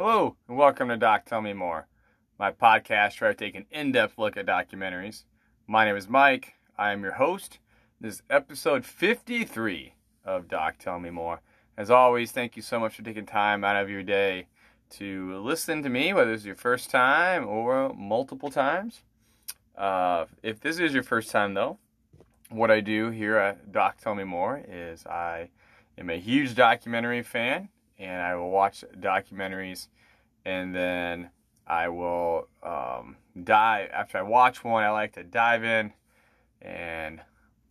Hello, and welcome to Doc Tell Me More, my podcast where I take an in depth look at documentaries. My name is Mike. I am your host. This is episode 53 of Doc Tell Me More. As always, thank you so much for taking time out of your day to listen to me, whether it's your first time or multiple times. Uh, if this is your first time, though, what I do here at Doc Tell Me More is I am a huge documentary fan and I will watch documentaries and then I will um, dive. After I watch one, I like to dive in and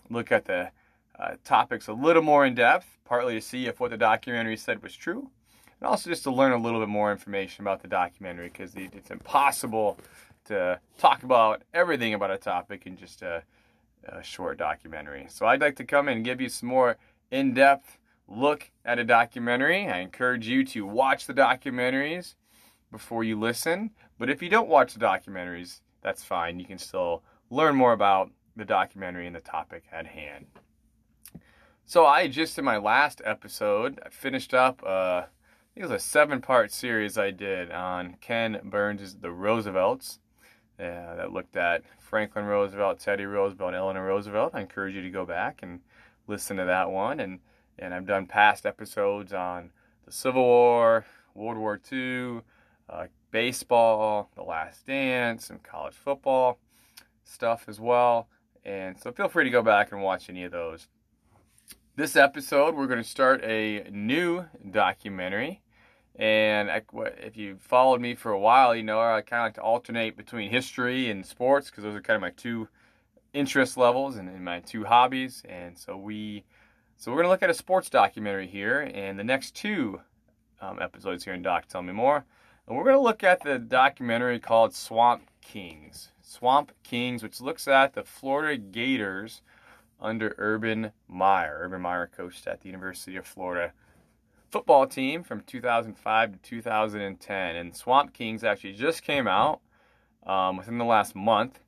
look at the uh, topics a little more in depth, partly to see if what the documentary said was true, and also just to learn a little bit more information about the documentary because it's impossible to talk about everything about a topic in just a, a short documentary. So I'd like to come and give you some more in depth look at a documentary. I encourage you to watch the documentaries before you listen. But if you don't watch the documentaries, that's fine. You can still learn more about the documentary and the topic at hand. So I just in my last episode I finished up uh, it was a seven part series I did on Ken Burns' The Roosevelts. Uh, that looked at Franklin Roosevelt, Teddy Roosevelt, Eleanor Roosevelt. I encourage you to go back and listen to that one. And and I've done past episodes on the Civil War, World War II, uh, baseball, The Last Dance, and college football stuff as well. And so feel free to go back and watch any of those. This episode, we're going to start a new documentary. And if you followed me for a while, you know I kind of like to alternate between history and sports because those are kind of my two interest levels and, and my two hobbies. And so we so we're going to look at a sports documentary here, and the next two um, episodes here in Doc Tell Me More. And we're going to look at the documentary called Swamp Kings. Swamp Kings, which looks at the Florida Gators under Urban Meyer. Urban Meyer coached at the University of Florida football team from 2005 to 2010. And Swamp Kings actually just came out um, within the last month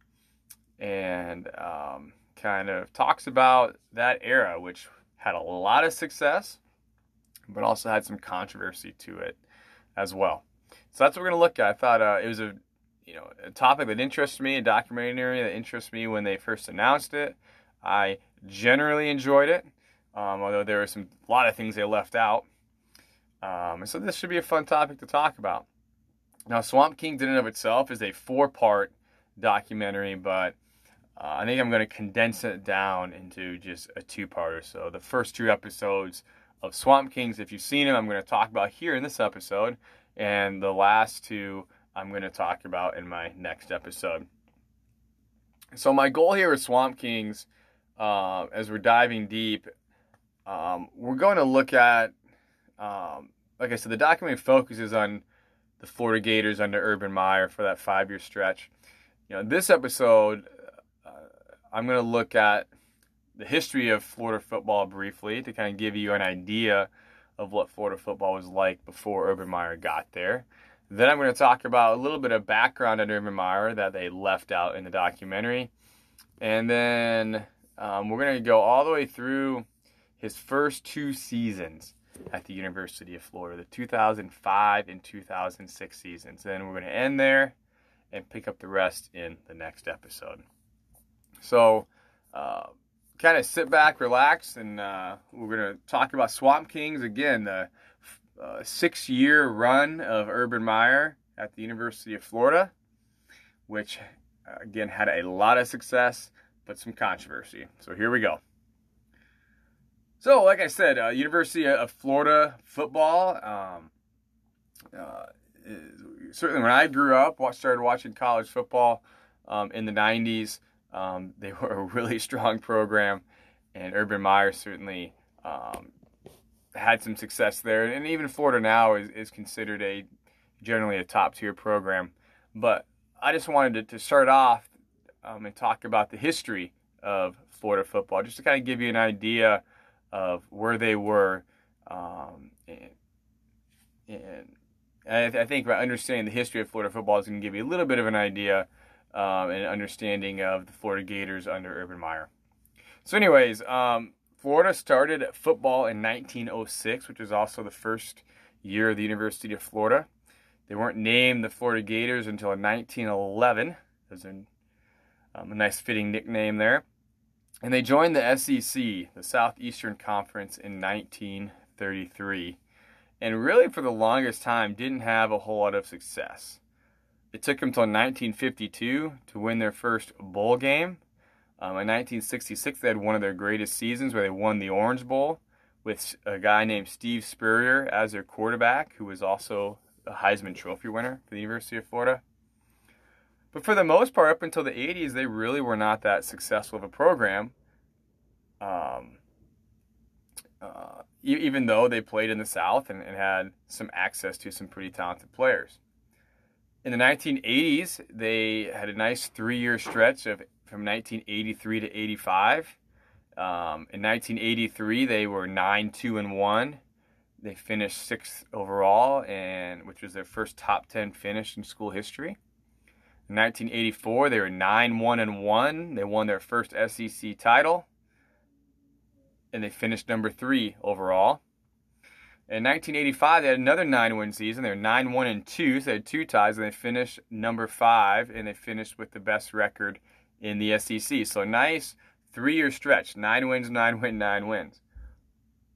and um, kind of talks about that era, which had a lot of success, but also had some controversy to it as well. So that's what we're going to look at. I thought uh, it was a you know a topic that interests me, a documentary that interests me when they first announced it. I generally enjoyed it, um, although there were some a lot of things they left out. Um, and so this should be a fun topic to talk about. Now, Swamp King, in and of itself, is a four-part documentary, but uh, I think I'm going to condense it down into just a two-parter. So the first two episodes of Swamp Kings, if you've seen them, I'm going to talk about here in this episode, and the last two I'm going to talk about in my next episode. So my goal here with Swamp Kings, uh, as we're diving deep, um, we're going to look at, um, like I said, the documentary focuses on the Florida Gators under Urban Meyer for that five-year stretch. You know, this episode I'm going to look at the history of Florida football briefly to kind of give you an idea of what Florida football was like before Urban Meyer got there. Then I'm going to talk about a little bit of background on Urban Meyer that they left out in the documentary. And then um, we're going to go all the way through his first two seasons at the University of Florida, the 2005 and 2006 seasons. Then we're going to end there and pick up the rest in the next episode. So, uh, kind of sit back, relax, and uh, we're going to talk about Swamp Kings again. The uh, six-year run of Urban Meyer at the University of Florida, which uh, again had a lot of success but some controversy. So here we go. So, like I said, uh, University of Florida football. Um, uh, certainly, when I grew up, started watching college football um, in the '90s. Um, they were a really strong program, and Urban Meyer certainly um, had some success there. And even Florida now is, is considered a generally a top tier program. But I just wanted to, to start off um, and talk about the history of Florida football, just to kind of give you an idea of where they were. Um, and, and I, I think by understanding the history of Florida football is going to give you a little bit of an idea um, and understanding of the Florida Gators under Urban Meyer. So, anyways, um, Florida started football in 1906, which was also the first year of the University of Florida. They weren't named the Florida Gators until 1911. There's a, um, a nice fitting nickname there. And they joined the SEC, the Southeastern Conference, in 1933. And really, for the longest time, didn't have a whole lot of success. It took them until 1952 to win their first bowl game. Um, in 1966, they had one of their greatest seasons where they won the Orange Bowl with a guy named Steve Spurrier as their quarterback, who was also a Heisman Trophy winner for the University of Florida. But for the most part, up until the 80s, they really were not that successful of a program. Um, uh, even though they played in the South and, and, had some access to some pretty talented players. In the 1980s, they had a nice three year stretch of from 1983 to 85. Um, in 1983, they were 9 2 and 1. They finished sixth overall, and which was their first top 10 finish in school history. In 1984, they were 9 1 and 1. They won their first SEC title, and they finished number three overall. In 1985, they had another nine win season. They were 9 1 and 2, so they had two ties, and they finished number five, and they finished with the best record in the SEC. So nice three year stretch nine wins, nine win, nine wins.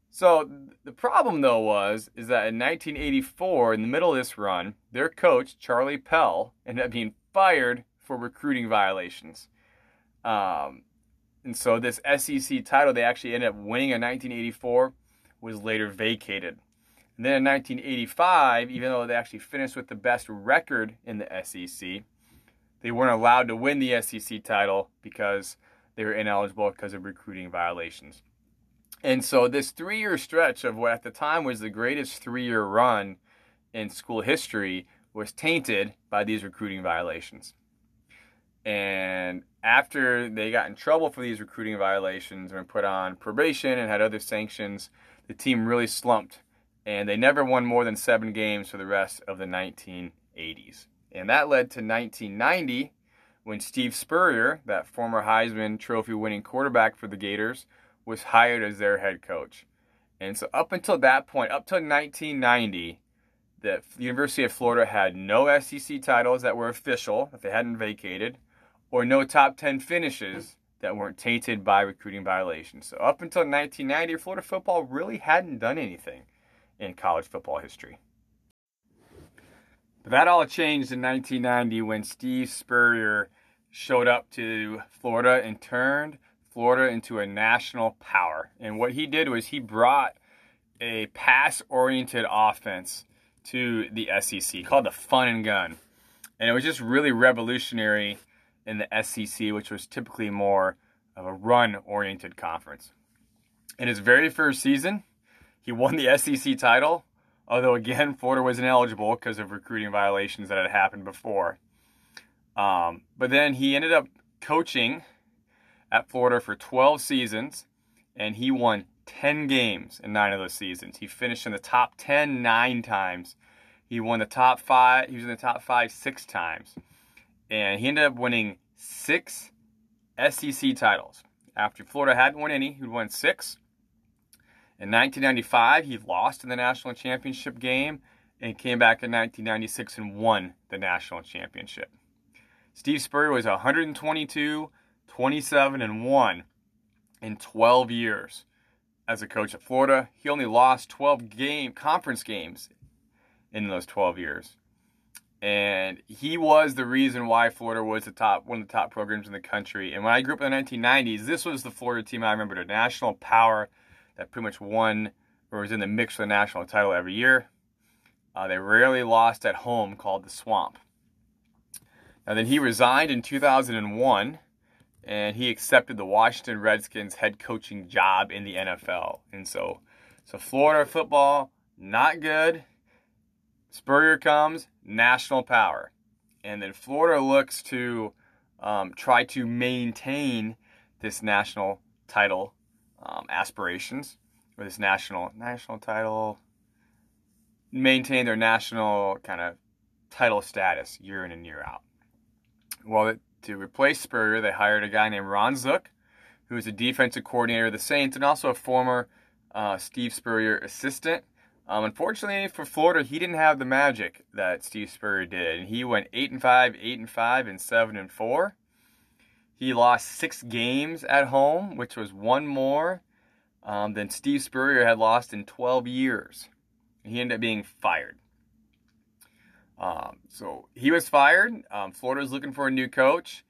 So the problem though was is that in 1984, in the middle of this run, their coach Charlie Pell ended up being fired for recruiting violations. Um, and so this SEC title they actually ended up winning in 1984 was later vacated. And then in 1985, even though they actually finished with the best record in the SEC, they weren't allowed to win the SEC title because they were ineligible because of recruiting violations. And so this three year stretch of what at the time was the greatest three year run in school history was tainted by these recruiting violations. And after they got in trouble for these recruiting violations and put on probation and had other sanctions, the team really slumped. And they never won more than seven games for the rest of the 1980s. And that led to 1990 when Steve Spurrier, that former Heisman Trophy winning quarterback for the Gators, was hired as their head coach. And so, up until that point, up till 1990, the University of Florida had no SEC titles that were official, that they hadn't vacated, or no top 10 finishes that weren't tainted by recruiting violations. So, up until 1990, Florida football really hadn't done anything in college football history. But that all changed in 1990 when Steve Spurrier showed up to Florida and turned Florida into a national power. And what he did was he brought a pass oriented offense to the SEC called the Fun and Gun. And it was just really revolutionary in the SEC, which was typically more of a run oriented conference. In his very first season, he won the SEC title Although again, Florida was ineligible because of recruiting violations that had happened before. Um, but then he ended up coaching at Florida for 12 seasons, and he won 10 games in nine of those seasons. He finished in the top 10 nine times. He won the top five. He was in the top five six times, and he ended up winning six SEC titles. After Florida hadn't won any, he'd won six. In 1995, he lost in the national championship game and came back in 1996 and won the national championship. Steve Spurrier was 122, 27, and 1 in 12 years as a coach at Florida. He only lost 12 game conference games in those 12 years. And he was the reason why Florida was the top one of the top programs in the country. And when I grew up in the 1990s, this was the Florida team I remember, a national power that pretty much won or was in the mix for the national title every year. Uh, they rarely lost at home, called the Swamp. Now, then he resigned in 2001 and he accepted the Washington Redskins head coaching job in the NFL. And so, so Florida football, not good. Spurrier comes, national power. And then Florida looks to um, try to maintain this national title um, aspirations or this national national title, maintain their national kind of title status year in and year out. Well, to replace Spurrier, they hired a guy named Ron Zook, who is a defensive coordinator of the Saints and also a former uh, Steve Spurrier assistant. Um, unfortunately for Florida, he didn't have the magic that Steve Spurrier did. He went eight and five, eight and five, and seven and four. He lost six games at home, which was one more um, than Steve Spurrier had lost in 12 years. He ended up being fired. Um, so he was fired. Um, Florida was looking for a new coach.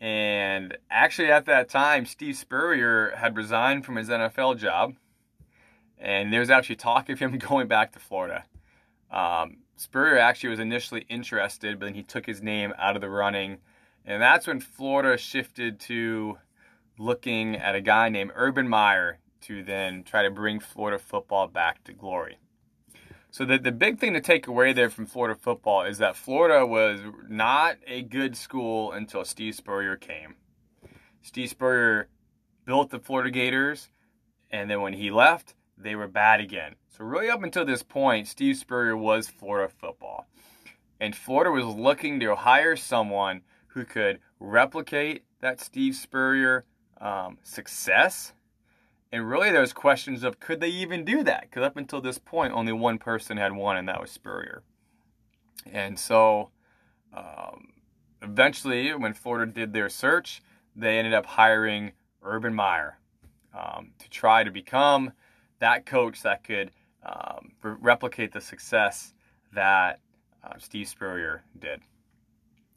And actually, at that time, Steve Spurrier had resigned from his NFL job. And there was actually talk of him going back to Florida. Um, Spurrier actually was initially interested, but then he took his name out of the running. And that's when Florida shifted to looking at a guy named Urban Meyer to then try to bring Florida football back to glory. So the, the big thing to take away there from Florida football is that Florida was not a good school until Steve Spurrier came. Steve Spurrier built the Florida Gators, and then when he left, they were bad again. So really up until this point, Steve Spurrier was Florida football. And Florida was looking to hire someone who could replicate that Steve Spurrier um, success and really, there's questions of could they even do that? Because up until this point, only one person had won, and that was Spurrier. And so, um, eventually, when Florida did their search, they ended up hiring Urban Meyer um, to try to become that coach that could um, re- replicate the success that uh, Steve Spurrier did.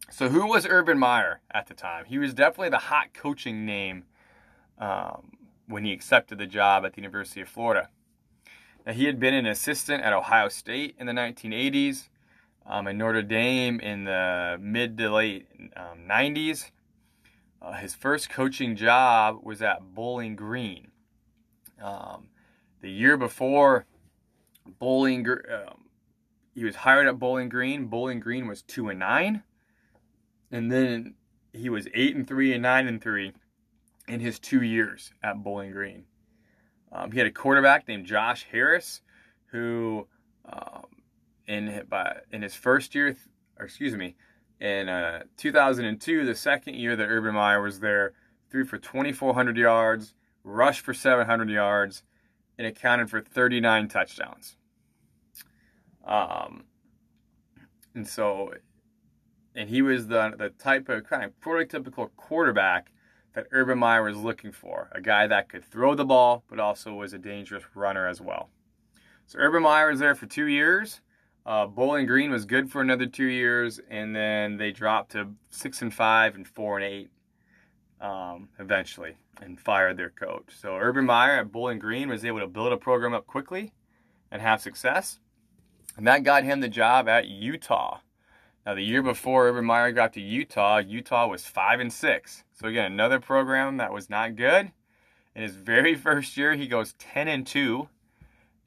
So, who was Urban Meyer at the time? He was definitely the hot coaching name um, when he accepted the job at the University of Florida. Now, he had been an assistant at Ohio State in the 1980s um, and Notre Dame in the mid to late um, 90s. Uh, his first coaching job was at Bowling Green. Um, the year before, Bowling um, he was hired at Bowling Green. Bowling Green was two and nine, and then he was eight and three and nine and three in his two years at Bowling Green. Um, he had a quarterback named Josh Harris, who um, in by, in his first year, or excuse me, in uh, 2002, the second year that Urban Meyer was there, threw for 2,400 yards, rushed for 700 yards, and accounted for 39 touchdowns. Um, and so, and he was the the type of kind of prototypical quarterback that Urban Meyer was looking for a guy that could throw the ball, but also was a dangerous runner as well. So Urban Meyer was there for two years. Uh, Bowling Green was good for another two years, and then they dropped to six and five and four and eight um, eventually, and fired their coach. So Urban Meyer at Bowling Green was able to build a program up quickly and have success, and that got him the job at Utah. Now, the year before Urban Meyer got to Utah, Utah was five and six. So again, another program that was not good. In his very first year, he goes ten and two,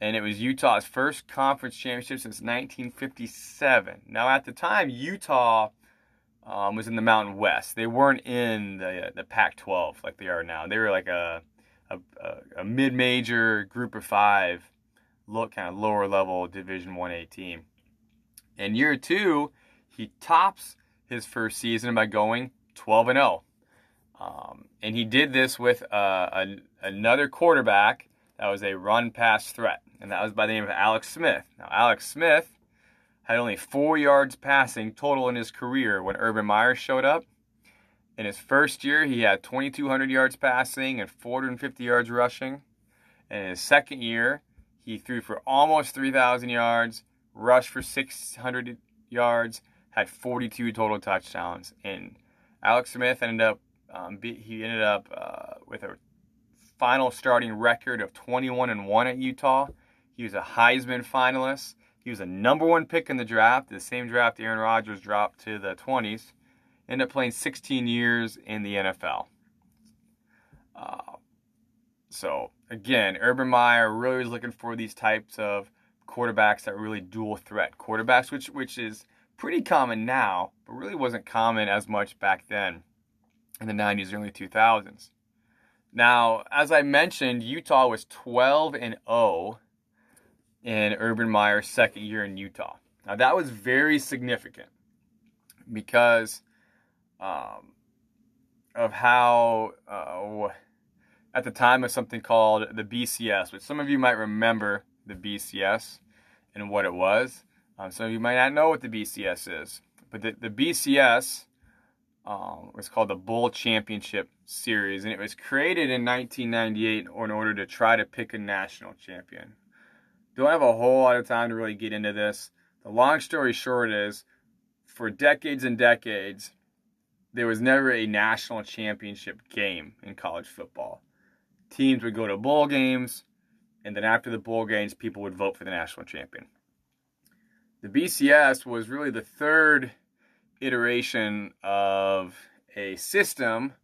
and it was Utah's first conference championship since 1957. Now, at the time, Utah um, was in the Mountain West. They weren't in the the Pac-12 like they are now. They were like a a, a mid-major group of five, look kind of lower level Division One A team. In year two he tops his first season by going 12 and 0. Um, and he did this with uh, a, another quarterback that was a run pass threat, and that was by the name of Alex Smith. Now, Alex Smith had only four yards passing total in his career when Urban Meyer showed up. In his first year, he had 2,200 yards passing and 450 yards rushing. In his second year, he threw for almost 3,000 yards, rushed for 600 yards, had 42 total touchdowns. And Alex Smith ended up um, he ended up uh, with a final starting record of 21 and one at Utah. He was a Heisman finalist. He was a number one pick in the draft, the same draft Aaron Rodgers dropped to the 20s. Ended up playing 16 years in the NFL. Uh, so again, Urban Meyer really was looking for these types of quarterbacks that really dual threat quarterbacks, which which is pretty common now, but really wasn't common as much back then in the 90s, early 2000s. Now, as I mentioned, Utah was 12 and 0 in Urban Meyer's second year in Utah. Now, that was very significant because um, of how, uh, at the time, of something called the BCS, which some of you might remember the BCS. and what it was. Um, some of you might not know what the BCS is, but the, the BCS um, was called the Bowl Championship Series, and it was created in 1998 in order to try to pick a national champion. Don't have a whole lot of time to really get into this. The long story short is, for decades and decades, there was never a national championship game in college football. Teams would go to bowl games, and then after the bowl games, people would vote for the national champion. The BCS was really the third iteration of a system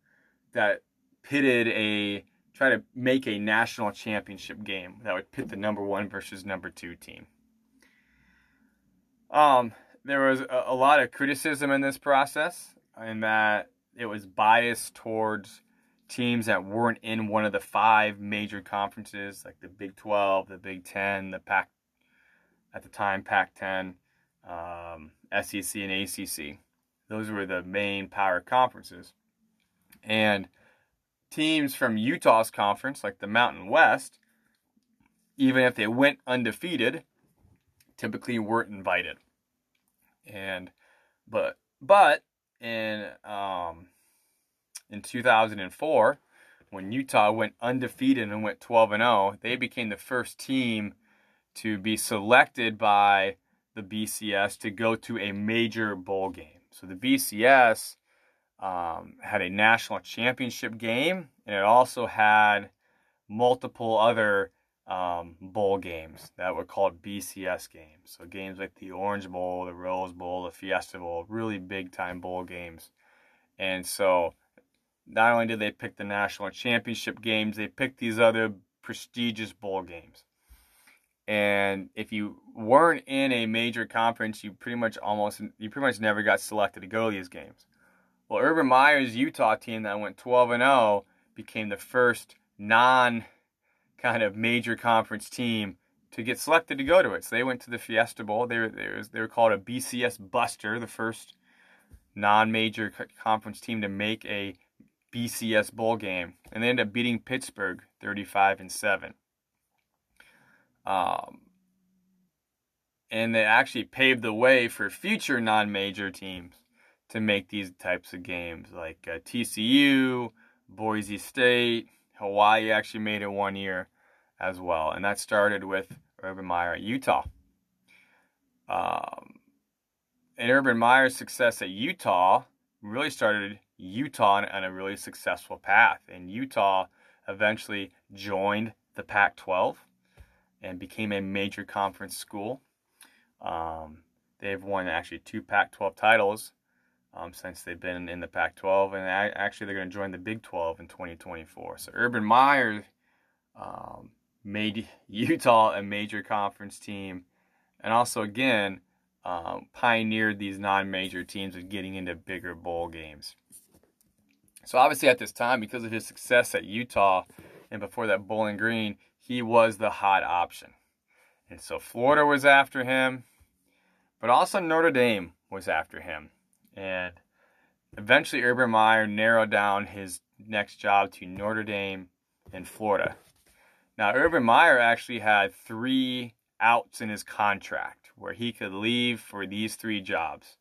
that pitted a try to make a national championship game that would pit the number one versus number two team. Um, there was a, a lot of criticism in this process, in that it was biased towards teams that weren't in one of the five major conferences, like the Big 12, the Big 10, the Pac, at the time, Pac 10, um, SEC, and ACC. Those were the main power conferences. And teams from Utah's conference, like the Mountain West, even if they went undefeated, typically weren't invited. And but but in um, in 2004 when Utah went undefeated and went 12 and 0, they became the first team to be selected by the BCS to go to a major bowl game. So the BCS um, had a national championship game, and it also had multiple other um, bowl games that were called BCS games. So games like the Orange Bowl, the Rose Bowl, the Fiesta Bowl, really big time bowl games. And so not only did they pick the national championship games, they picked these other prestigious bowl games. And if you weren't in a major conference, you pretty much almost you pretty much never got selected to go to these games. Well, Urban Meyer's Utah team that went 12 and 0 became the first non kind of major conference team to get selected to go to it. So they went to the Fiesta Bowl. They were, they were, they were called a BCS Buster, the first non-major conference team to make a BCS bowl game, and they ended up beating Pittsburgh 35 and seven. Um, and they actually paved the way for future non-major teams to make these types of games, like uh, TCU, Boise State, Hawaii actually made it one year as well, and that started with Urban Meyer at Utah. Um, and Urban Meyer's success at Utah really started Utah on a really successful path. And Utah eventually joined the Pac 12 and became a major conference school. Um, they've won actually two Pac 12 titles um, since they've been in the Pac 12, and actually they're going to join the Big 12 in 2024. So Urban Meyer um, made Utah a major conference team, and also, again, um, pioneered these non major teams of getting into bigger bowl games. So obviously at this time, because of his success at Utah and before that Bowling Green, he was the hot option. And so Florida was after him, but also Notre Dame was after him. And eventually Urban Meyer narrowed down his next job to Notre Dame in Florida. Now Urban Meyer actually had three outs in his contract where he could leave for these three jobs.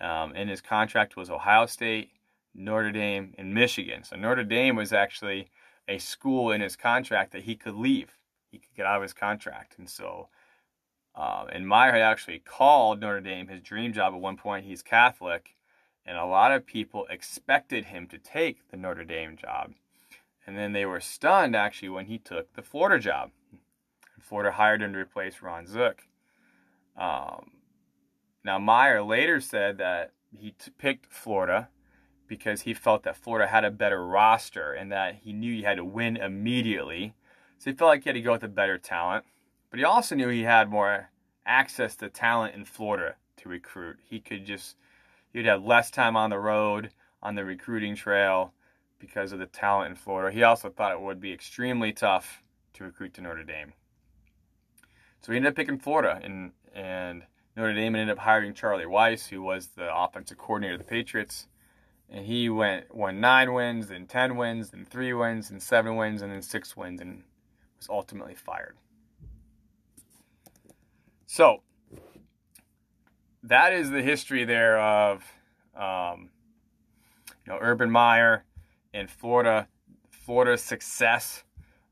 Um, and his contract was Ohio State, Notre Dame, and Michigan. So Notre Dame was actually a school in his contract that he could leave. He could get out of his contract. And so, uh, and Meyer had actually called Notre Dame his dream job at one point. He's Catholic, and a lot of people expected him to take the Notre Dame job. And then they were stunned actually when he took the Florida job. Florida hired him to replace Ron Zook. Um, now, Meyer later said that he t- picked Florida because he felt that Florida had a better roster and that he knew he had to win immediately. So he felt like he had to go with a better talent. But he also knew he had more access to talent in Florida to recruit. He could just, he'd have less time on the road on the recruiting trail because of the talent in Florida. He also thought it would be extremely tough to recruit to Notre Dame. So he ended up picking Florida, and, and Notre Dame ended up hiring Charlie Weis, who was the offensive coordinator of the Patriots and he went won nine wins, then ten wins, then three wins, then seven wins, and then six wins, and was ultimately fired. So that is the history there of um, you know Urban Meyer and Florida, Florida's success,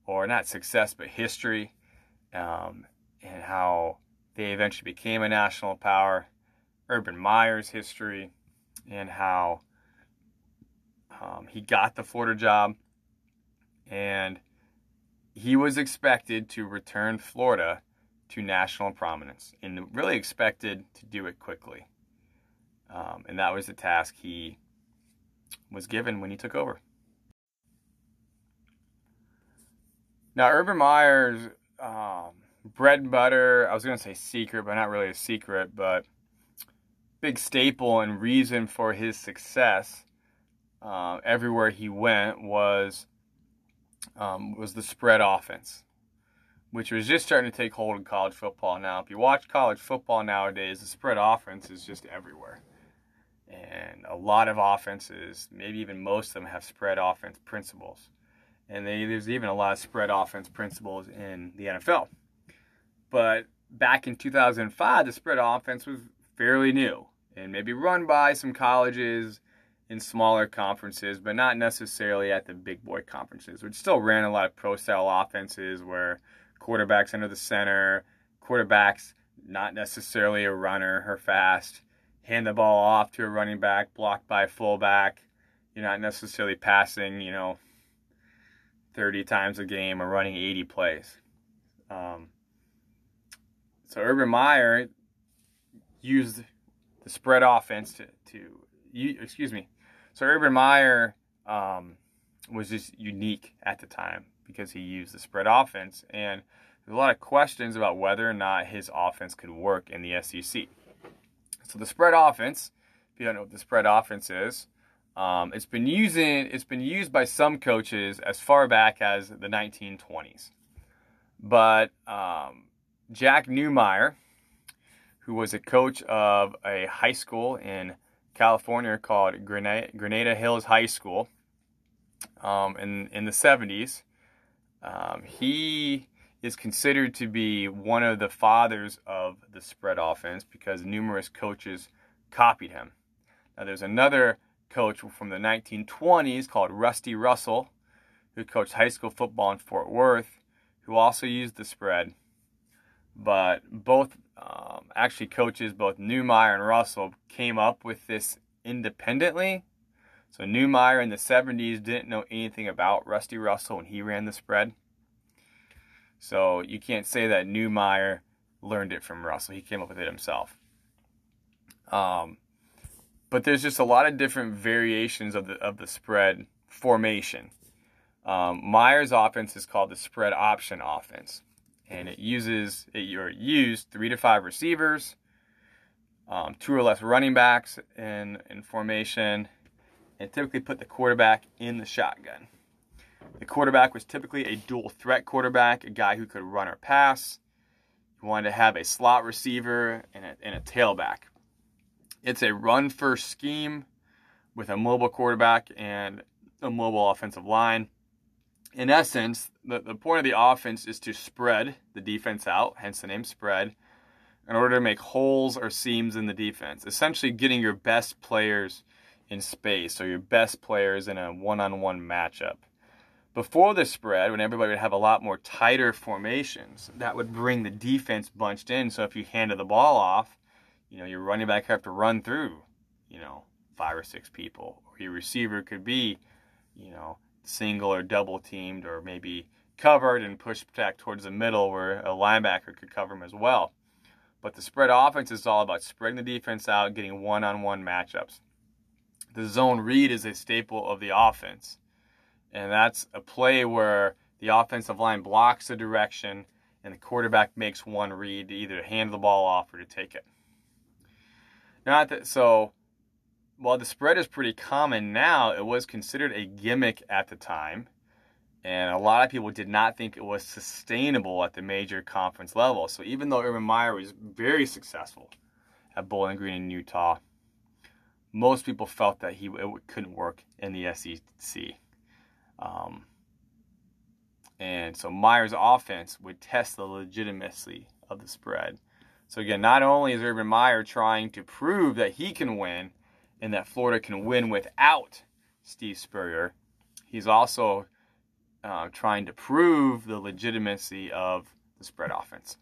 or not success but history, um, and how they eventually became a national power. Urban Meyer's history, and how um, he got the Florida job, and he was expected to return Florida to national prominence and really expected to do it quickly. Um, and that was the task he was given when he took over. Now, Urban Meyer's um, bread and butter, I was going to say secret, but not really a secret, but big staple and reason for his success uh, everywhere he went was um, was the spread offense which was just starting to take hold in college football now. If you watch college football nowadays, the spread offense is just everywhere. And a lot of offenses, maybe even most of them, have spread offense principles. And they, there's even a lot of spread offense principles in the NFL. But back in 2005, the spread offense was fairly new and maybe run by some colleges in smaller conferences, but not necessarily at the big boy conferences, which still ran a lot of pro style offenses where quarterbacks under the center, quarterbacks not necessarily a runner or fast, hand the ball off to a running back, blocked by a fullback. You're not necessarily passing, you know, 30 times a game or running 80 plays. Um, so Urban Meyer used the spread offense to, to you, excuse me. So Urban Meyer um, was just unique at the time because he used the spread offense. And there's a lot of questions about whether or not his offense could work in the SEC. So the spread offense, if you don't know what the spread offense is, um, it's been using it's been used by some coaches as far back as the 1920s. But um, Jack Neumeier, who was a coach of a high school in California called Granada, Granada Hills High School um, in in the 70s, um, he is considered to be one of the fathers of the spread offense because numerous coaches copied him. Now, there's another coach from the 1920s called Rusty Russell, who coached high school football in Fort Worth, who also used the spread. But both um, actually coaches, both Neumeier and Russell, came up with this independently. So Neumeier in the 70s didn't know anything about Rusty Russell when he ran the spread. So you can't say that Neumeier learned it from Russell. He came up with it himself. Um, but there's just a lot of different variations of the of the spread formation. Um, Meyer's offense is called the spread option offense, and it uses it you're used three to five receivers, um, two or less running backs in in formation, and typically put the quarterback in the shotgun. The quarterback was typically a dual threat quarterback, a guy who could run or pass. You wanted to have a slot receiver and a, and a tailback. It's a run first scheme with a mobile quarterback and a mobile offensive line. In essence, the, the point of the offense is to spread the defense out, hence the name spread, in order to make holes or seams in the defense. Essentially, getting your best players in space or your best players in a one on one matchup before the spread, when everybody would have a lot more tighter formations, that would bring the defense bunched in. So if you handed the ball off, you know, your running back have to run through, you know, five or six people. Or your receiver could be, you know, single or double teamed or maybe covered and push back towards the middle where a linebacker could cover him as well. But the spread offense is all about spreading the defense out, getting one on one matchups. The zone read is a staple of the offense and that's a play where the offensive line blocks the direction and the quarterback makes one read to either hand the ball off or to take it. Not that so while the spread is pretty common now, it was considered a gimmick at the time. And a lot of people did not think it was sustainable at the major conference level. So even though Urban Meyer was very successful at Bowling Green in Utah, most people felt that he it couldn't work in the SEC. Um, and so Meyer's offense would test the legitimacy of the spread. So again, not only is Urban Meyer trying to prove that he can win and that Florida can win without Steve Spurrier, he's also uh, trying to prove the legitimacy of the spread offense.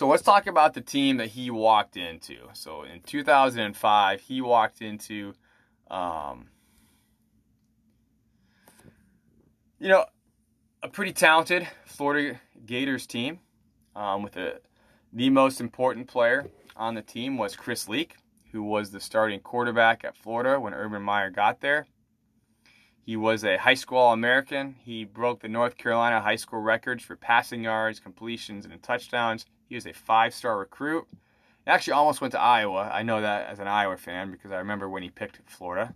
So let's talk about the team that he walked into. So in 2005, he walked into, um, you know, a pretty talented Florida Gators team um, with a, the most important player on the team was Chris Leak, who was the starting quarterback at Florida when Urban Meyer got there. He was a high school All American. He broke the North Carolina high school records for passing yards, completions, and touchdowns. He was a five star recruit. He actually almost went to Iowa. I know that as an Iowa fan because I remember when he picked Florida.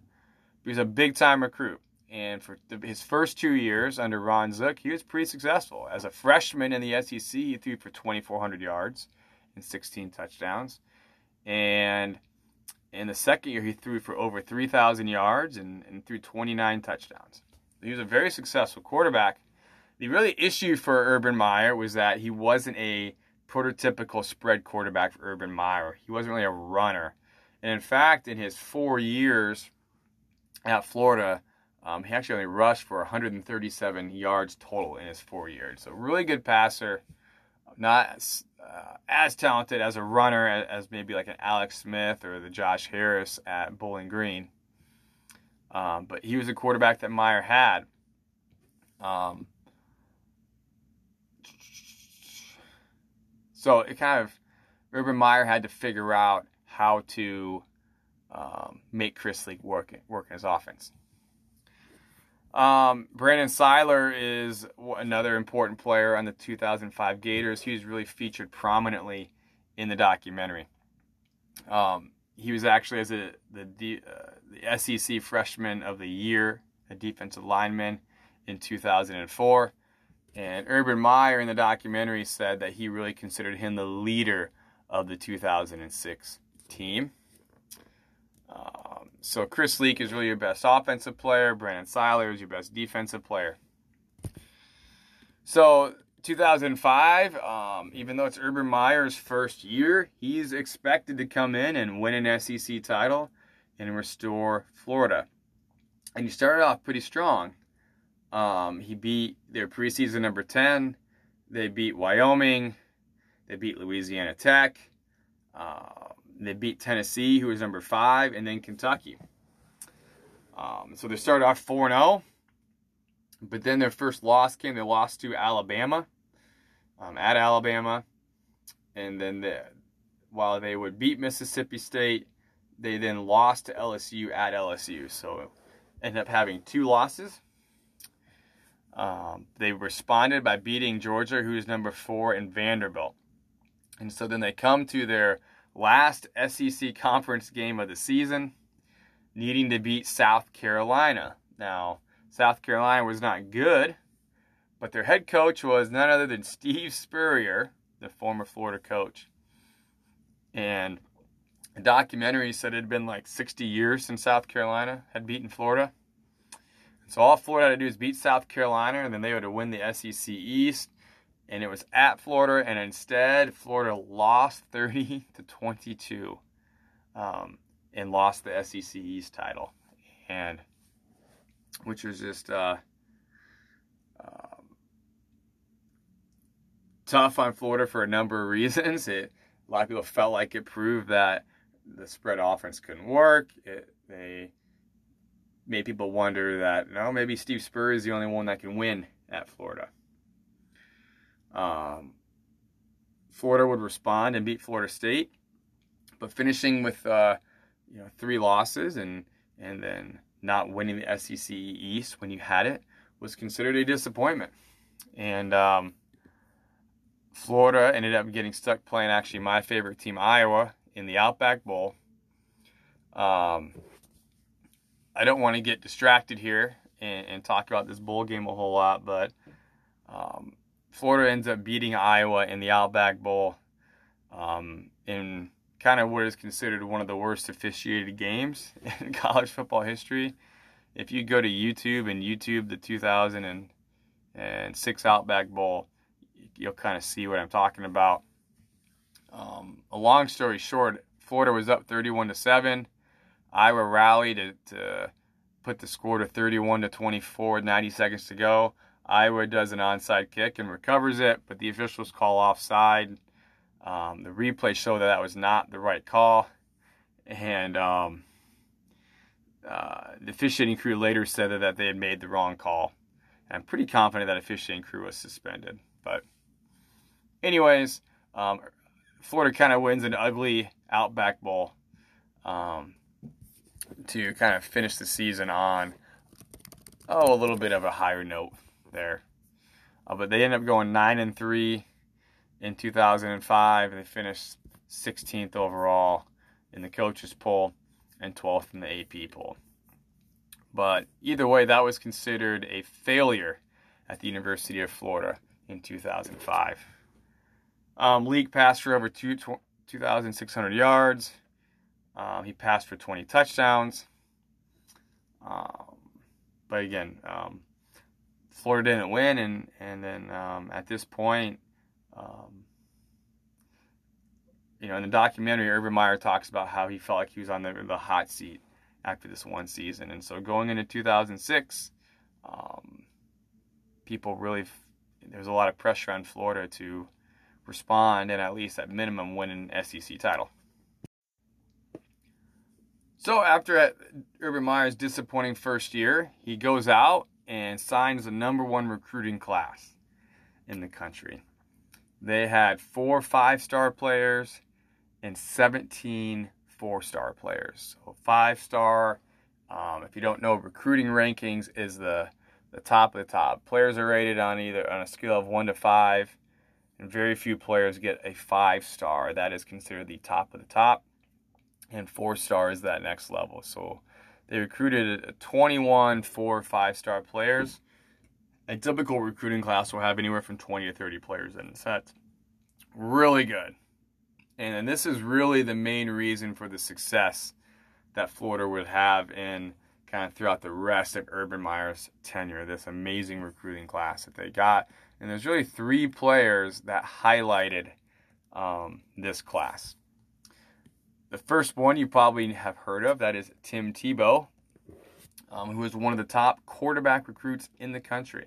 He was a big time recruit. And for his first two years under Ron Zook, he was pretty successful. As a freshman in the SEC, he threw for 2,400 yards and 16 touchdowns. And in the second year, he threw for over 3,000 yards and, and threw 29 touchdowns. He was a very successful quarterback. The really issue for Urban Meyer was that he wasn't a prototypical spread quarterback for Urban Meyer. He wasn't really a runner. And in fact, in his four years at Florida, um, he actually only rushed for 137 yards total in his four years. So, really good passer. Not uh, as talented as a runner as, as, maybe like an Alex Smith or the Josh Harris at Bowling Green. Um, but he was a quarterback that Meyer had. Um, So it kind of Urban Meyer had to figure out how to um, make Chris Leak work work in his offense. Um, Brandon Siler is another important player on the 2005 Gators. He was really featured prominently in the documentary. Um, he was actually as a, the uh, the SEC Freshman of the Year, a defensive lineman in 2004. And Urban Meyer in the documentary said that he really considered him the leader of the 2006 team. Um, so Chris Leak is really your best offensive player. Brandon Siler is your best defensive player. So 2005, um, even though it's Urban Meyer's first year, he's expected to come in and win an SEC title and restore Florida. And he started off pretty strong. Um, he beat their preseason number 10. They beat Wyoming. They beat Louisiana Tech. Uh, they beat Tennessee, who was number five, and then Kentucky. Um, so they started off 4 0. But then their first loss came. They lost to Alabama um, at Alabama. And then the, while they would beat Mississippi State, they then lost to LSU at LSU. So ended up having two losses. Um, they responded by beating Georgia, who's number four, and Vanderbilt. And so then they come to their last SEC conference game of the season, needing to beat South Carolina. Now, South Carolina was not good, but their head coach was none other than Steve Spurrier, the former Florida coach. And a documentary said it had been like 60 years since South Carolina had beaten Florida. So all Florida had to do is beat South Carolina, and then they would win the SEC East. And it was at Florida, and instead Florida lost 30 to 22, um, and lost the SEC East title, and which was just uh, uh, tough on Florida for a number of reasons. It a lot of people felt like it proved that the spread offense couldn't work. It, they made people wonder that no, maybe Steve Spur is the only one that can win at Florida. Um, Florida would respond and beat Florida State, but finishing with uh, you know three losses and and then not winning the SEC East when you had it was considered a disappointment. And um, Florida ended up getting stuck playing actually my favorite team, Iowa, in the Outback Bowl. Um, I don't want to get distracted here and, and, talk about this bowl game a whole lot, but um, Florida ends up beating Iowa in the Outback Bowl um, in kind of what is considered one of the worst officiated games in college football history. If you go to YouTube and YouTube the 2006 Outback Bowl, you'll kind of see what I'm talking about. Um, a long story short, Florida was up 31 to 7. Iowa rally to, to put the score to 31 to 24, 90 seconds to go. Iowa does an onside kick and recovers it, but the officials call offside. Um, the replay showed that that was not the right call, and um, uh, the officiating crew later said that, that they had made the wrong call. And I'm pretty confident that officiating crew was suspended, but anyways, um, Florida kind of wins an ugly Outback Bowl. Um, to kind of finish the season on oh a little bit of a higher note there. Uh, but they ended up going nine and three in 2005. They finished 16th overall in the coaches poll and 12th in the AP poll. But either way, that was considered a failure at the University of Florida in 2005. Um, Leak passed for over 2,600 yards. Um, he passed for 20 touchdowns. Um, but again, um, Florida didn't win, and and then um, at this point, um, you know, in the documentary, Urban Meyer talks about how he felt like he was on the the hot seat after this one season, and so going into 2006, um, people really there was a lot of pressure on Florida to respond and at least at minimum win an SEC title. So after Urban Meyer's disappointing first year, he goes out and signs the number one recruiting class in the country. They had four five star players and 17 four star players. So, five star, um, if you don't know, recruiting rankings is the, the top of the top. Players are rated on either on a scale of one to five, and very few players get a five star. That is considered the top of the top, and four star is that next level. So, they recruited 21 four five star players. A typical recruiting class will have anywhere from 20 to 30 players in it. So that's really good. And this is really the main reason for the success that Florida would have in kind of throughout the rest of Urban Meyer's tenure, this amazing recruiting class that they got. And there's really three players that highlighted um, this class. The first one you probably have heard of, that is Tim Tebow, um, who is one of the top quarterback recruits in the country.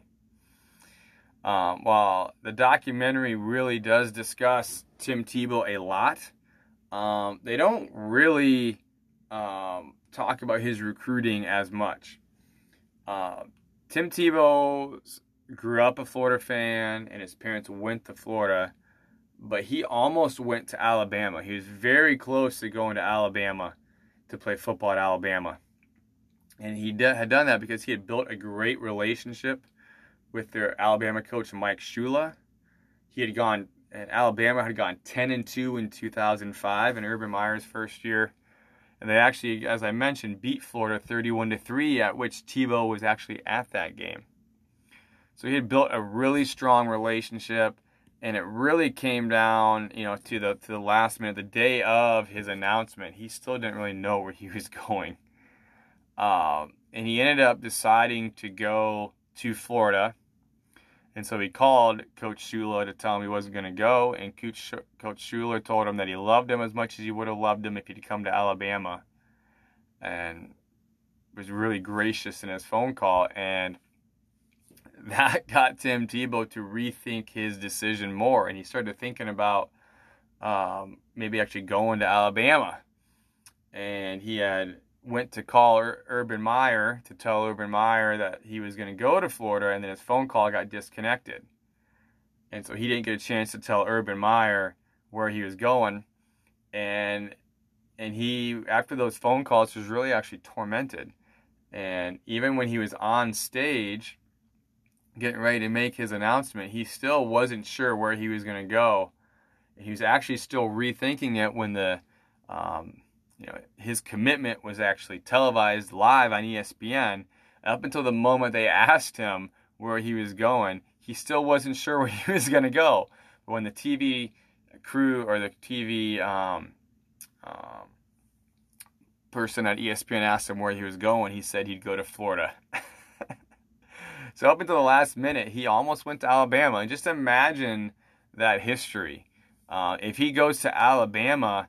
Um, while the documentary really does discuss Tim Tebow a lot, um, they don't really um, talk about his recruiting as much. Uh, Tim Tebow grew up a Florida fan, and his parents went to Florida but he almost went to Alabama. He was very close to going to Alabama to play football at Alabama. And he had done that because he had built a great relationship with their Alabama coach Mike Shula. He had gone and Alabama had gone 10 and 2 in 2005 in Urban Meyer's first year. And they actually, as I mentioned, beat Florida 31 to 3, at which Tebow was actually at that game. So he had built a really strong relationship and it really came down, you know, to the to the last minute, the day of his announcement. He still didn't really know where he was going, um, and he ended up deciding to go to Florida. And so he called Coach Shula to tell him he wasn't going to go, and Coach Coach Shula told him that he loved him as much as he would have loved him if he'd come to Alabama, and was really gracious in his phone call and that got Tim Tebow to rethink his decision more, and he started thinking about um, maybe actually going to Alabama. And he had went to call Ur- Urban Meyer to tell Urban Meyer that he was going to go to Florida, and then his phone call got disconnected, and so he didn't get a chance to tell Urban Meyer where he was going, and and he after those phone calls was really actually tormented, and even when he was on stage getting ready to make his announcement, he still wasn't sure where he was going to go. He was actually still rethinking it when the, um, you know, his commitment was actually televised live on ESPN. Up until the moment they asked him where he was going, he still wasn't sure where he was going to go. But when the TV crew or the TV um, um, person at ESPN asked him where he was going, he said he'd go to Florida. So up until the last minute, he almost went to Alabama. And just imagine that history Uh, if he goes to Alabama,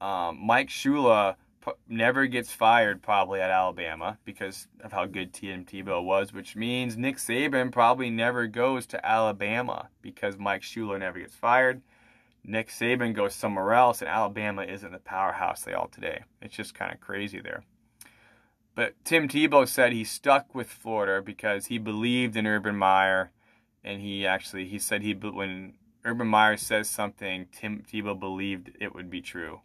um, Mike Shula p- never gets fired probably at Alabama because of how good Tim Tebow was, which means Nick Saban probably never goes to Alabama because Mike Shula never gets fired. Nick Saban goes somewhere else, and Alabama isn't the powerhouse they are today. It's just kind of crazy there. But Tim Tebow said he stuck with Florida because he believed in Urban Meyer, and he actually he said he when Urban Meyer says something, Tim Tebow believed it would be true.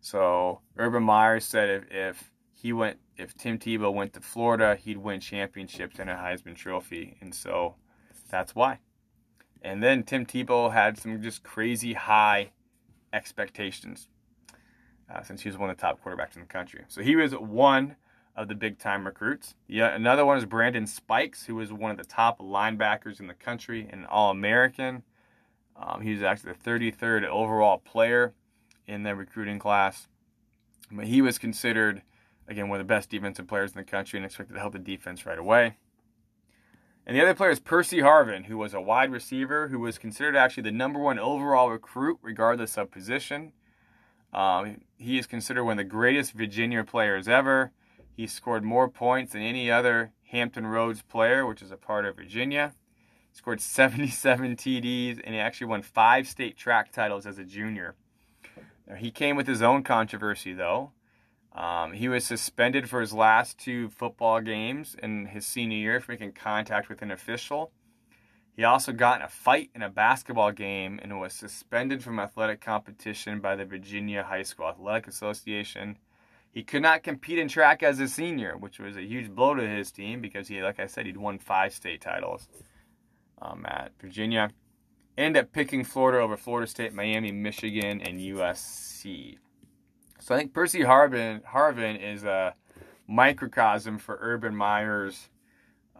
So Urban Meyer said if, if he went, if Tim Tebow went to Florida, he'd win championships and a Heisman Trophy, and so that's why. And then Tim Tebow had some just crazy high expectations uh, since he was one of the top quarterbacks in the country. So he was one of the big time recruits. Yeah, another one is Brandon Spikes, who was one of the top linebackers in the country and All American. Um, he was actually the 33rd overall player in the recruiting class. But he was considered, again, one of the best defensive players in the country and expected to help the defense right away. And the other player is Percy Harvin, who was a wide receiver who was considered actually the number one overall recruit, regardless of position. Um, he is considered one of the greatest Virginia players ever. He scored more points than any other Hampton Roads player, which is a part of Virginia. He scored 77 TDs, and he actually won five state track titles as a junior. He came with his own controversy, though. Um, he was suspended for his last two football games in his senior year for making contact with an official. He also got in a fight in a basketball game and was suspended from athletic competition by the Virginia High School Athletic Association. He could not compete in track as a senior, which was a huge blow to his team because he, like I said, he'd won five state titles um, at Virginia end up picking Florida over Florida State, Miami, Michigan, and USC. So I think Percy Harvin, Harvin is a microcosm for Urban Meyer's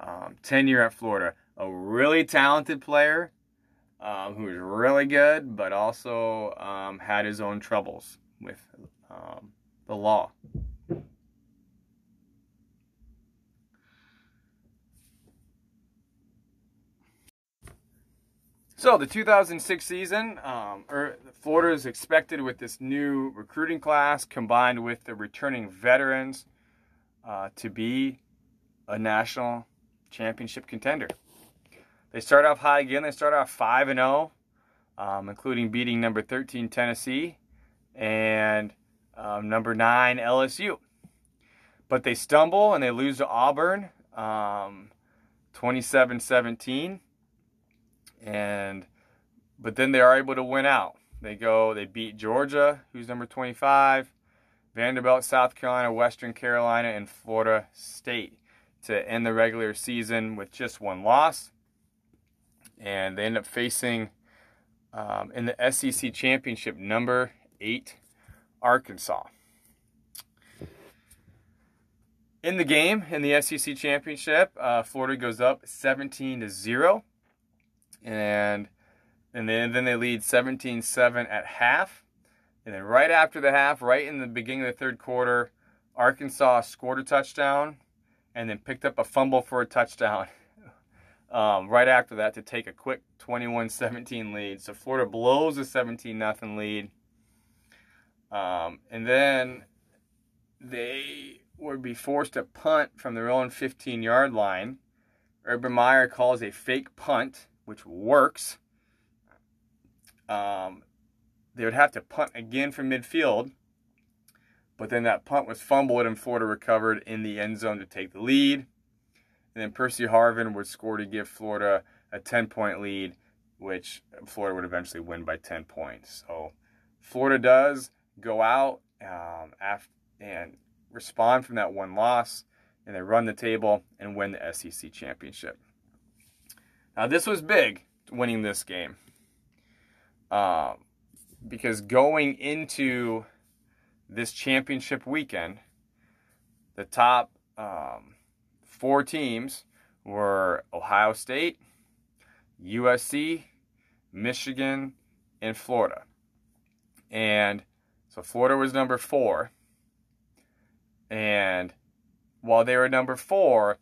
um, tenure at Florida. A really talented player um, who was really good, but also um, had his own troubles with um, the law. So the 2006 season, um, er, Florida is expected with this new recruiting class combined with the returning veterans uh, to be a national championship contender. They start off high again. They start off 5 and 0, um, including beating number 13 Tennessee and um, number 9 LSU. But they stumble and they lose to Auburn um, 27 17 and but then they are able to win out. They go, they beat Georgia, who's number 25, Vanderbilt, South Carolina, Western Carolina, and Florida State to end the regular season with just one loss. And they end up facing um, in the SEC championship number eight, Arkansas. In the game, in the SEC championship, uh, Florida goes up 17 to 0 and and then then they lead 17-7 at half. And then right after the half, right in the beginning of the third quarter, Arkansas scored a touchdown and then picked up a fumble for a touchdown. Um, right after that to take a quick 21-17 lead. So Florida blows a 17 0 lead. Um, and then they would be forced to punt from their own 15 yard line. Urban Meyer calls a fake punt which works. Um, they would have to punt again from midfield, but then that punt was fumbled and Florida recovered in the end zone to take the lead. And then Percy Harvin would score to give Florida a 10 point lead, which Florida would eventually win by 10 points. So Florida does go out um, after, and respond from that one loss, and they run the table and win the SEC championship. Now, this was big winning this game uh, because going into this championship weekend, the top um, four teams were Ohio State, USC, Michigan, and Florida. And so Florida was number four. And while they were number four,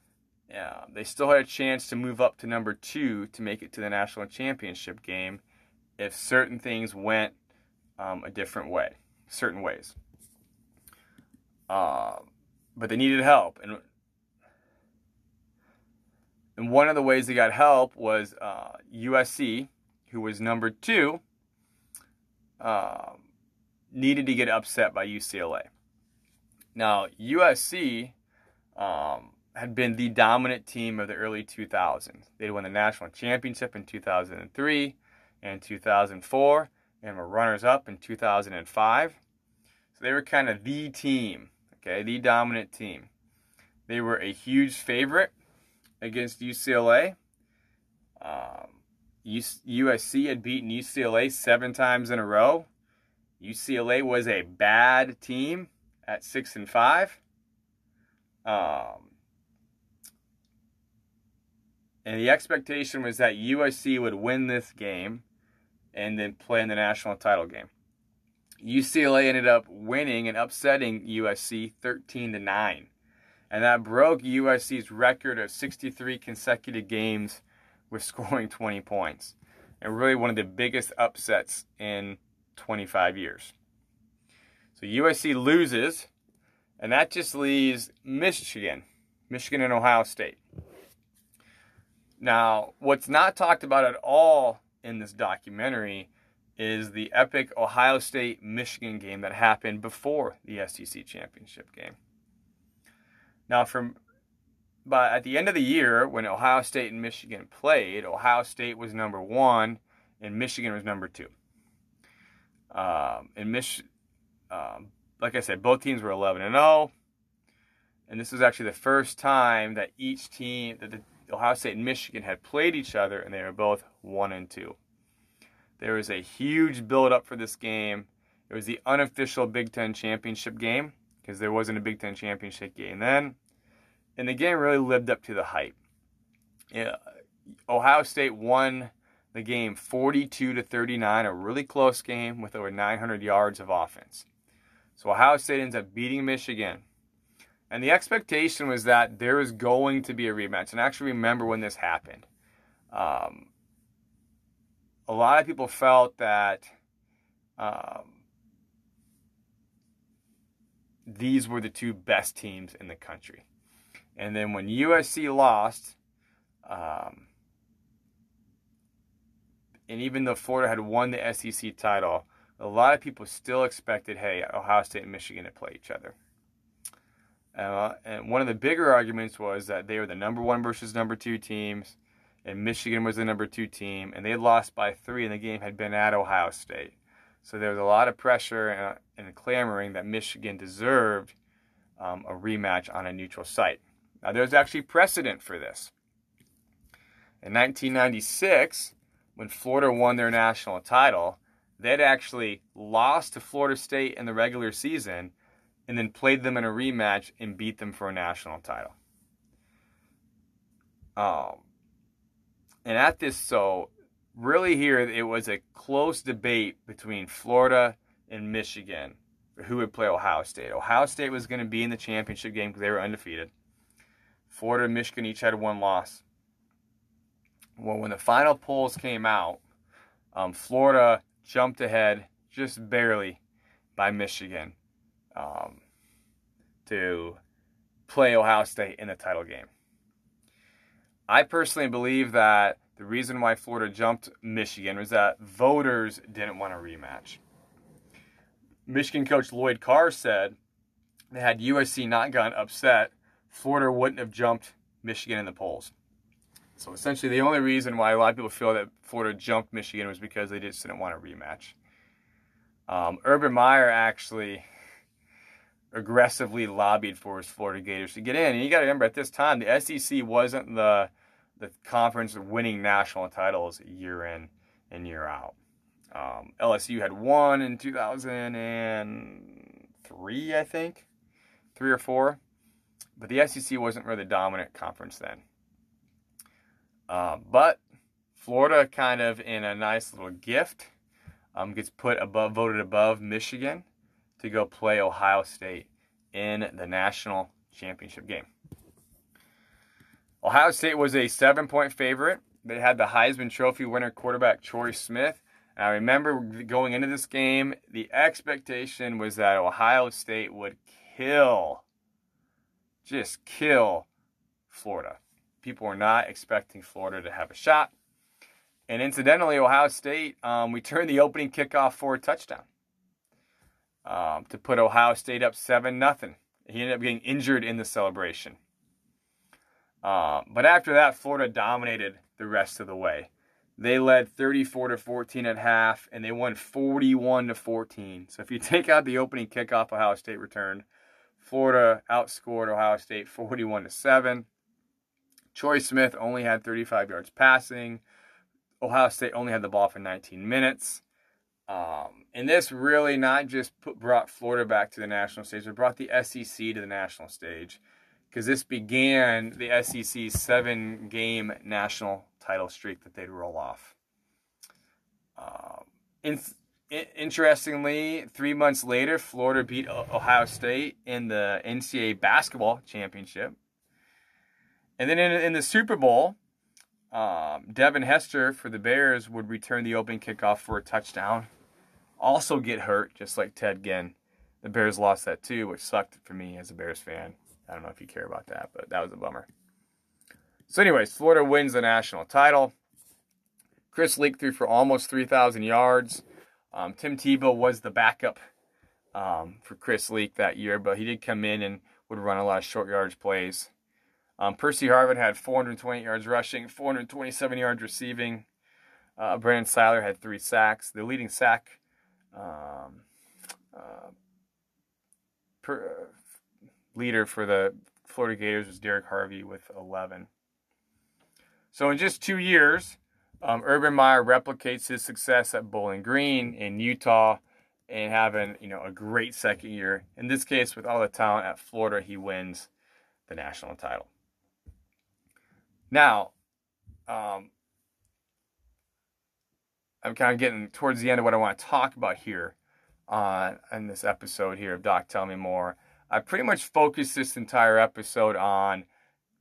they still had a chance to move up to number two to make it to the national championship game if certain things went um, a different way, certain ways. Uh, but they needed help, and and one of the ways they got help was uh, USC, who was number two, uh, needed to get upset by UCLA. Now USC um, had been the dominant team of the early 2000s. They'd won the national championship in 2003 and 2004 and were runners up in 2005. So they were kind of the team, okay, the dominant team. They were a huge favorite against UCLA. Um, USC had beaten UCLA seven times in a row. UCLA was a bad team at six and five. Um, and the expectation was that USC would win this game and then play in the national title game. UCLA ended up winning and upsetting USC 13 to 9. And that broke USC's record of 63 consecutive games with scoring 20 points. And really one of the biggest upsets in 25 years. So USC loses, and that just leaves Michigan, Michigan and Ohio State. Now, what's not talked about at all in this documentary is the epic Ohio State Michigan game that happened before the SEC championship game. Now, from but at the end of the year, when Ohio State and Michigan played, Ohio State was number one and Michigan was number two. Um, and Mich- um, like I said, both teams were 11 and 0. And this was actually the first time that each team, that the Ohio State and Michigan had played each other, and they were both one and two. There was a huge build-up for this game. It was the unofficial Big Ten championship game because there wasn't a Big Ten championship game then, and the game really lived up to the hype. Yeah, Ohio State won the game 42 to 39, a really close game with over 900 yards of offense. So Ohio State ends up beating Michigan and the expectation was that there was going to be a rematch. And I actually remember when this happened. Um, a lot of people felt that um, these were the two best teams in the country. And then when USC lost, um, and even though Florida had won the SEC title, a lot of people still expected, hey, Ohio State and Michigan to play each other. Uh, and one of the bigger arguments was that they were the number one versus number two teams, and Michigan was the number two team, and they lost by three, and the game had been at Ohio State. So there was a lot of pressure and, and clamoring that Michigan deserved um, a rematch on a neutral site. Now, there's actually precedent for this. In 1996, when Florida won their national title, they'd actually lost to Florida State in the regular season and then played them in a rematch and beat them for a national title. Um, and at this, so really here, it was a close debate between Florida and Michigan for who would play Ohio State. Ohio State was going to be in the championship game because they were undefeated. Florida and Michigan each had one loss. Well, when the final polls came out, um, Florida jumped ahead just barely by Michigan um, to play Ohio State in the title game. I personally believe that the reason why Florida jumped Michigan was that voters didn't want a rematch. Michigan coach Lloyd Carr said that had USC not gotten upset, Florida wouldn't have jumped Michigan in the polls. So essentially, the only reason why a lot of people feel that Florida jumped Michigan was because they just didn't want a rematch. Um, Urban Meyer actually aggressively lobbied for his Florida Gators to get in. And you got to remember, at this time, the SEC wasn't the the conference winning national titles year in and year out. Um, LSU had won in 2003, I think, three or four, but the SEC wasn't really the dominant conference then. Uh, but Florida, kind of in a nice little gift, um, gets put above, voted above Michigan to go play Ohio State in the national championship game. Ohio State was a seven point favorite. They had the Heisman Trophy winner quarterback Troy Smith And I remember going into this game, the expectation was that Ohio State would kill, just kill Florida. People were not expecting Florida to have a shot. And incidentally, Ohio State, um, we turned the opening kickoff for a touchdown um, to put Ohio State up 7 nothing. He ended up getting injured in the celebration. Um, but after that, Florida dominated the rest of the way. They led 34 to 14 at half, and they won 41 to 14. So if you take out the opening kickoff Ohio State returned, Florida outscored Ohio State 41 to 7. Troy Smith only had 35 yards passing. Ohio State only had the ball for 19 minutes. Um, and this really not just put, brought Florida back to the national stage, but brought the SEC to the national stage because this began the SEC's seven game national title streak that they'd roll off. Um, in, in, interestingly, three months later, Florida beat Ohio State in the NCAA basketball championship. And then in, in the Super Bowl, um, Devin Hester for the Bears would return the opening kickoff for a touchdown. Also get hurt, just like Ted Ginn. The Bears lost that too, which sucked for me as a Bears fan. I don't know if you care about that, but that was a bummer. So, anyways, Florida wins the national title. Chris Leak threw for almost 3,000 yards. Um, Tim Tebow was the backup um, for Chris Leak that year, but he did come in and would run a lot of short yardage plays. Um, Percy Harvin had 420 yards rushing, 427 yards receiving. Uh, Brandon Siler had three sacks. The leading sack um, uh, per, leader for the Florida Gators was Derrick Harvey with 11. So in just two years, um, Urban Meyer replicates his success at Bowling Green in Utah and having you know a great second year. In this case, with all the talent at Florida, he wins the national title. Now, um, I'm kind of getting towards the end of what I want to talk about here on in this episode here of Doc Tell Me More. I pretty much focused this entire episode on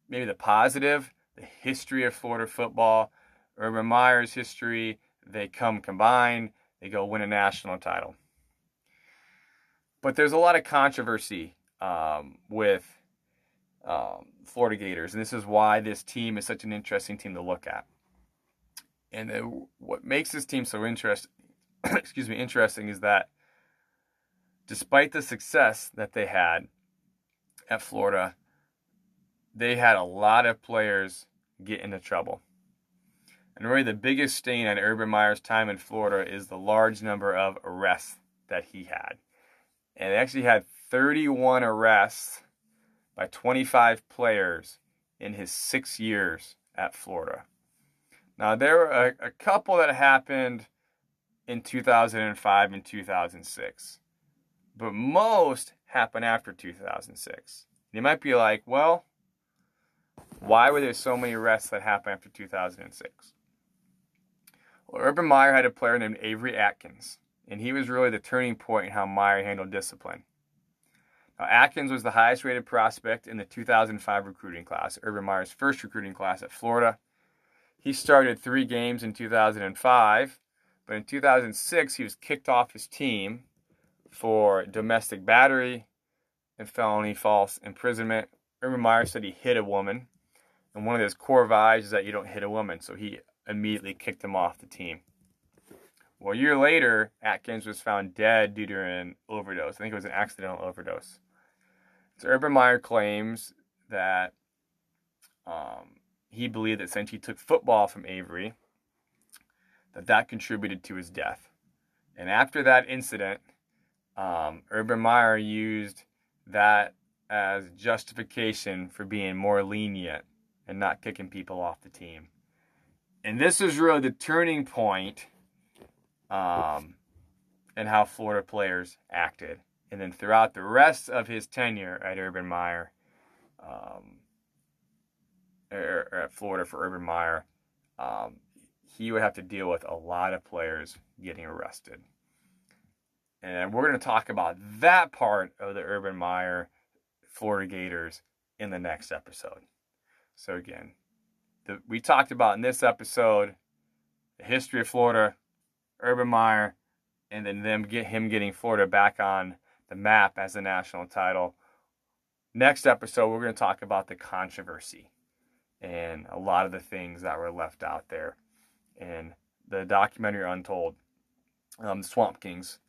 maybe the positive, the history of Florida football, Urban Meyer's history. They come combined, they go win a national title. But there's a lot of controversy um, with um, Florida Gators, and this is why this team is such an interesting team to look at. And what makes this team so interesting, excuse me, interesting is that despite the success that they had at Florida, they had a lot of players get into trouble. And really, the biggest stain on Urban Meyer's time in Florida is the large number of arrests that he had. And they actually had 31 arrests by 25 players in his six years at Florida. Now, there were a, a couple that happened in 2005 and 2006, but most happened after 2006. You might be like, well, why were there so many arrests that happened after 2006? Well, Urban Meyer had a player named Avery Atkins, and he was really the turning point in how Meyer handled discipline. Now, Atkins was the highest rated prospect in the 2005 recruiting class, Urban Meyer's first recruiting class at Florida. He started three games in 2005, but in 2006 he was kicked off his team for domestic battery and felony false imprisonment. Urban Meyer said he hit a woman, and one of his core values is that you don't hit a woman, so he immediately kicked him off the team. Well, a year later, Atkins was found dead due to an overdose. I think it was an accidental overdose. So Urban Meyer claims that um, he believed that since he took football from Avery, that that contributed to his death. And after that incident, um, Urban Meyer used that as justification for being more lenient and not kicking people off the team and this is really the turning point um, in how Florida players acted. And then throughout the rest of his tenure at Urban Meyer, um, or, or at Florida for Urban Meyer, um, he would have to deal with a lot of players getting arrested. And we're going to talk about that part of the Urban Meyer Florida Gators in the next episode. So, again, the, we talked about in this episode the history of Florida, Urban Meyer, and then them get him getting Florida back on the map as the national title. Next episode, we're going to talk about the controversy and a lot of the things that were left out there in the documentary Untold, um, Swamp Kings.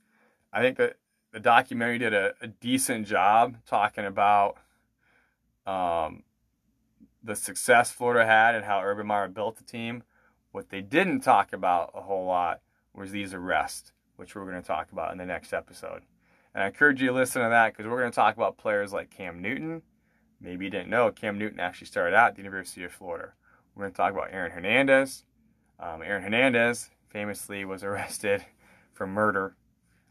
I think that the documentary did a, a decent job talking about um, the success Florida had and how Urban Meyer built the team. What they didn't talk about a whole lot was these arrests, which we're going to talk about in the next episode. And I encourage you to listen to that because we're going to talk about players like Cam Newton. Maybe you didn't know Cam Newton actually started out at the University of Florida. We're going to talk about Aaron Hernandez. Um, Aaron Hernandez famously was arrested for murder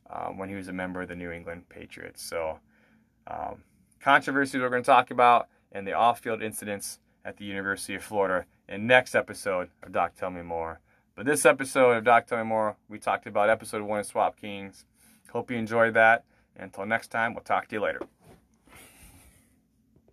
um, when he was a member of the New England Patriots. So, um, controversies we're going to talk about and the off field incidents at the University of Florida in next episode of Doc Tell Me More. But this episode of Doc Tell Me More, we talked about episode one of Swamp Kings. Hope you enjoyed that. Until next time, we'll talk to you later.